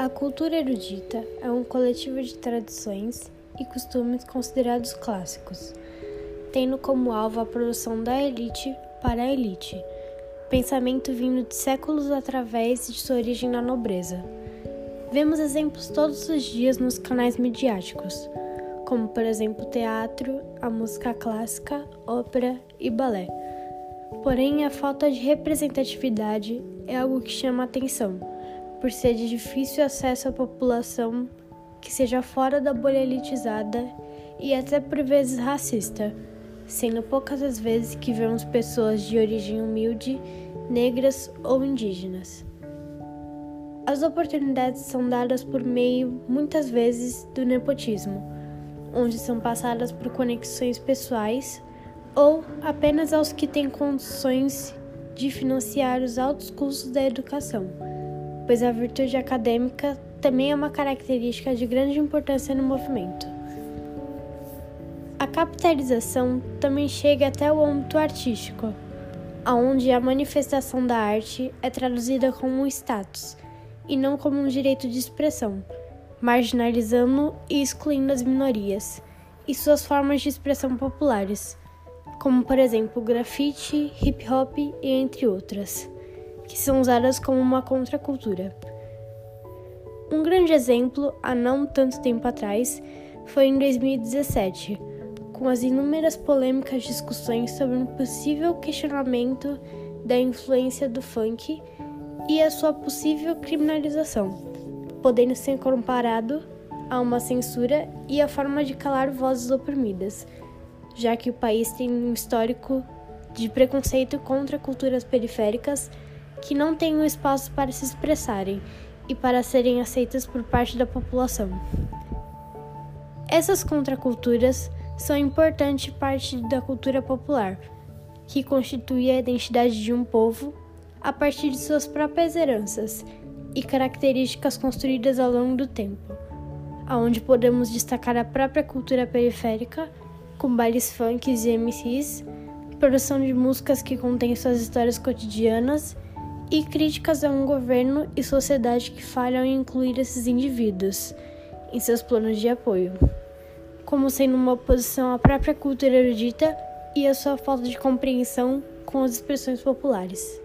A cultura erudita é um coletivo de tradições e costumes considerados clássicos, tendo como alvo a produção da elite para a elite, pensamento vindo de séculos através de sua origem na nobreza. Vemos exemplos todos os dias nos canais midiáticos, como por exemplo teatro, a música clássica, ópera e balé. Porém, a falta de representatividade é algo que chama a atenção por ser de difícil acesso à população que seja fora da bolha elitizada e até por vezes racista, sendo poucas as vezes que vemos pessoas de origem humilde, negras ou indígenas. As oportunidades são dadas por meio, muitas vezes, do nepotismo, onde são passadas por conexões pessoais ou apenas aos que têm condições de financiar os altos custos da educação pois a virtude acadêmica também é uma característica de grande importância no movimento. A capitalização também chega até o âmbito artístico, onde a manifestação da arte é traduzida como um status e não como um direito de expressão, marginalizando e excluindo as minorias e suas formas de expressão populares, como por exemplo grafite, hip hop e entre outras que são usadas como uma contracultura. Um grande exemplo, há não tanto tempo atrás, foi em 2017, com as inúmeras polêmicas discussões sobre um possível questionamento da influência do funk e a sua possível criminalização, podendo ser comparado a uma censura e a forma de calar vozes oprimidas, já que o país tem um histórico de preconceito contra culturas periféricas que não têm espaço para se expressarem e para serem aceitas por parte da população. Essas contraculturas são importante parte da cultura popular, que constitui a identidade de um povo a partir de suas próprias heranças e características construídas ao longo do tempo, aonde podemos destacar a própria cultura periférica, com bailes funks e MCs, produção de músicas que contêm suas histórias cotidianas e críticas a um governo e sociedade que falham em incluir esses indivíduos em seus planos de apoio, como sendo uma oposição à própria cultura erudita e à sua falta de compreensão com as expressões populares.